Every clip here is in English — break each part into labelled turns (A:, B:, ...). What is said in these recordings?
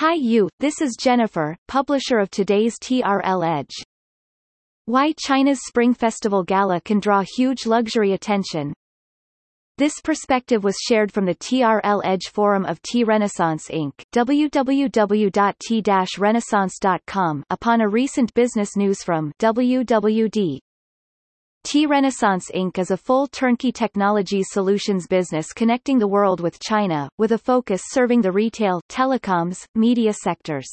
A: Hi you, this is Jennifer, publisher of today's TRL Edge. Why China's Spring Festival Gala can draw huge luxury attention. This perspective was shared from the TRL Edge forum of T Renaissance Inc. www.t-renaissance.com upon a recent business news from WWD. T-Renaissance Inc. is a full turnkey technology solutions business connecting the world with China, with a focus serving the retail, telecoms, media sectors.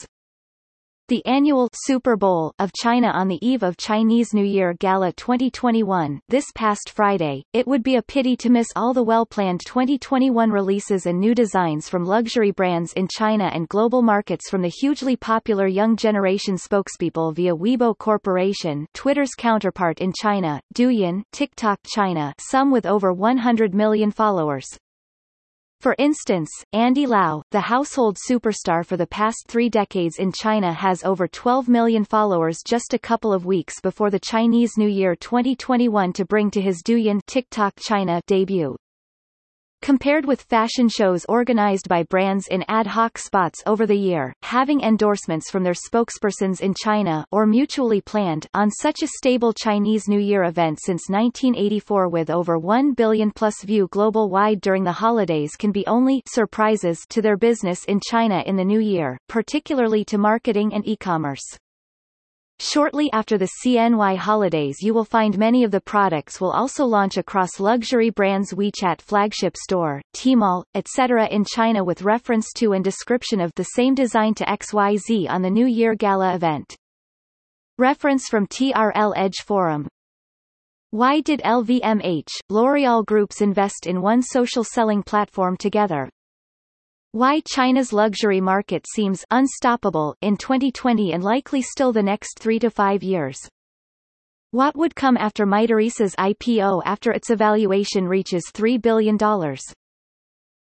A: The annual Super Bowl of China on the eve of Chinese New Year Gala 2021, this past Friday, it would be a pity to miss all the well-planned 2021 releases and new designs from luxury brands in China and global markets from the hugely popular young generation spokespeople via Weibo Corporation Twitter's counterpart in China, Douyin TikTok China some with over 100 million followers, for instance, Andy Lau, the household superstar for the past three decades in China has over 12 million followers just a couple of weeks before the Chinese New Year 2021 to bring to his Douyin TikTok China debut. Compared with fashion shows organized by brands in ad hoc spots over the year, having endorsements from their spokespersons in China or mutually planned on such a stable Chinese New Year event since 1984 with over 1 billion plus view global wide during the holidays can be only surprises to their business in China in the new year, particularly to marketing and e-commerce. Shortly after the CNY holidays you will find many of the products will also launch across luxury brands WeChat flagship store, Tmall, etc. in China with reference to and description of the same design to XYZ on the New Year Gala event. Reference from TRL Edge Forum Why did LVMH, L'Oreal groups invest in one social selling platform together? Why China's luxury market seems unstoppable in 2020 and likely still the next three to five years. What would come after Mytheresa's IPO after its evaluation reaches $3 billion?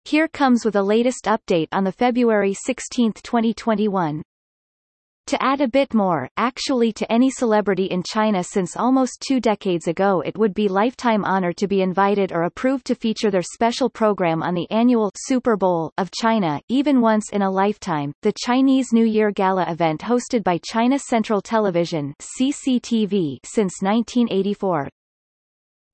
A: Here comes with a latest update on the February 16, 2021. To add a bit more, actually to any celebrity in China since almost two decades ago it would be lifetime honor to be invited or approved to feature their special program on the annual Super Bowl of China, even once in a lifetime. The Chinese New Year Gala event hosted by China Central Television CCTV since 1984.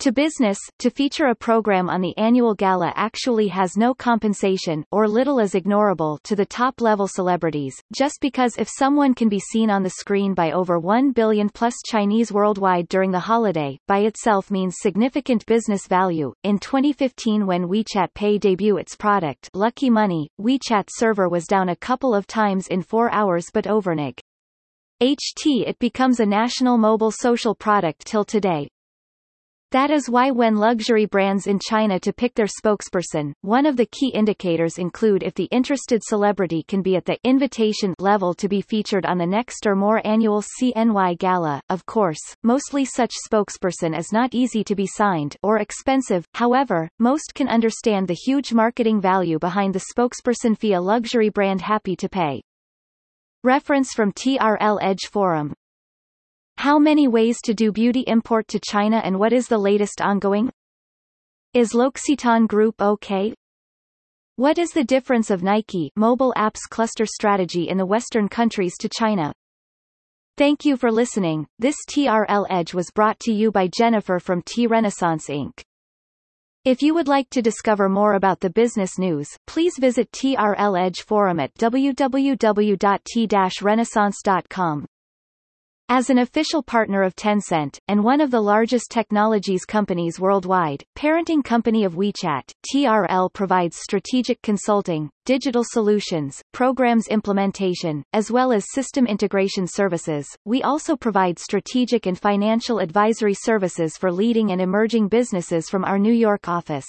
A: To business, to feature a program on the annual gala actually has no compensation, or little is ignorable to the top-level celebrities, just because if someone can be seen on the screen by over 1 billion plus Chinese worldwide during the holiday, by itself means significant business value. In 2015 when WeChat Pay debuted its product Lucky Money, WeChat server was down a couple of times in four hours but overnight. HT it becomes a national mobile social product till today, that is why when luxury brands in China to pick their spokesperson, one of the key indicators include if the interested celebrity can be at the invitation level to be featured on the next or more annual CNY gala. Of course, mostly such spokesperson is not easy to be signed or expensive, however, most can understand the huge marketing value behind the spokesperson fee a luxury brand happy to pay. Reference from TRL Edge Forum how many ways to do beauty import to China and what is the latest ongoing? Is L'Occitane Group okay? What is the difference of Nike mobile apps cluster strategy in the Western countries to China? Thank you for listening. This TRL Edge was brought to you by Jennifer from T Renaissance Inc. If you would like to discover more about the business news, please visit TRL Edge forum at www.t-renaissance.com. As an official partner of Tencent, and one of the largest technologies companies worldwide, parenting company of WeChat, TRL provides strategic consulting, digital solutions, programs implementation, as well as system integration services. We also provide strategic and financial advisory services for leading and emerging businesses from our New York office.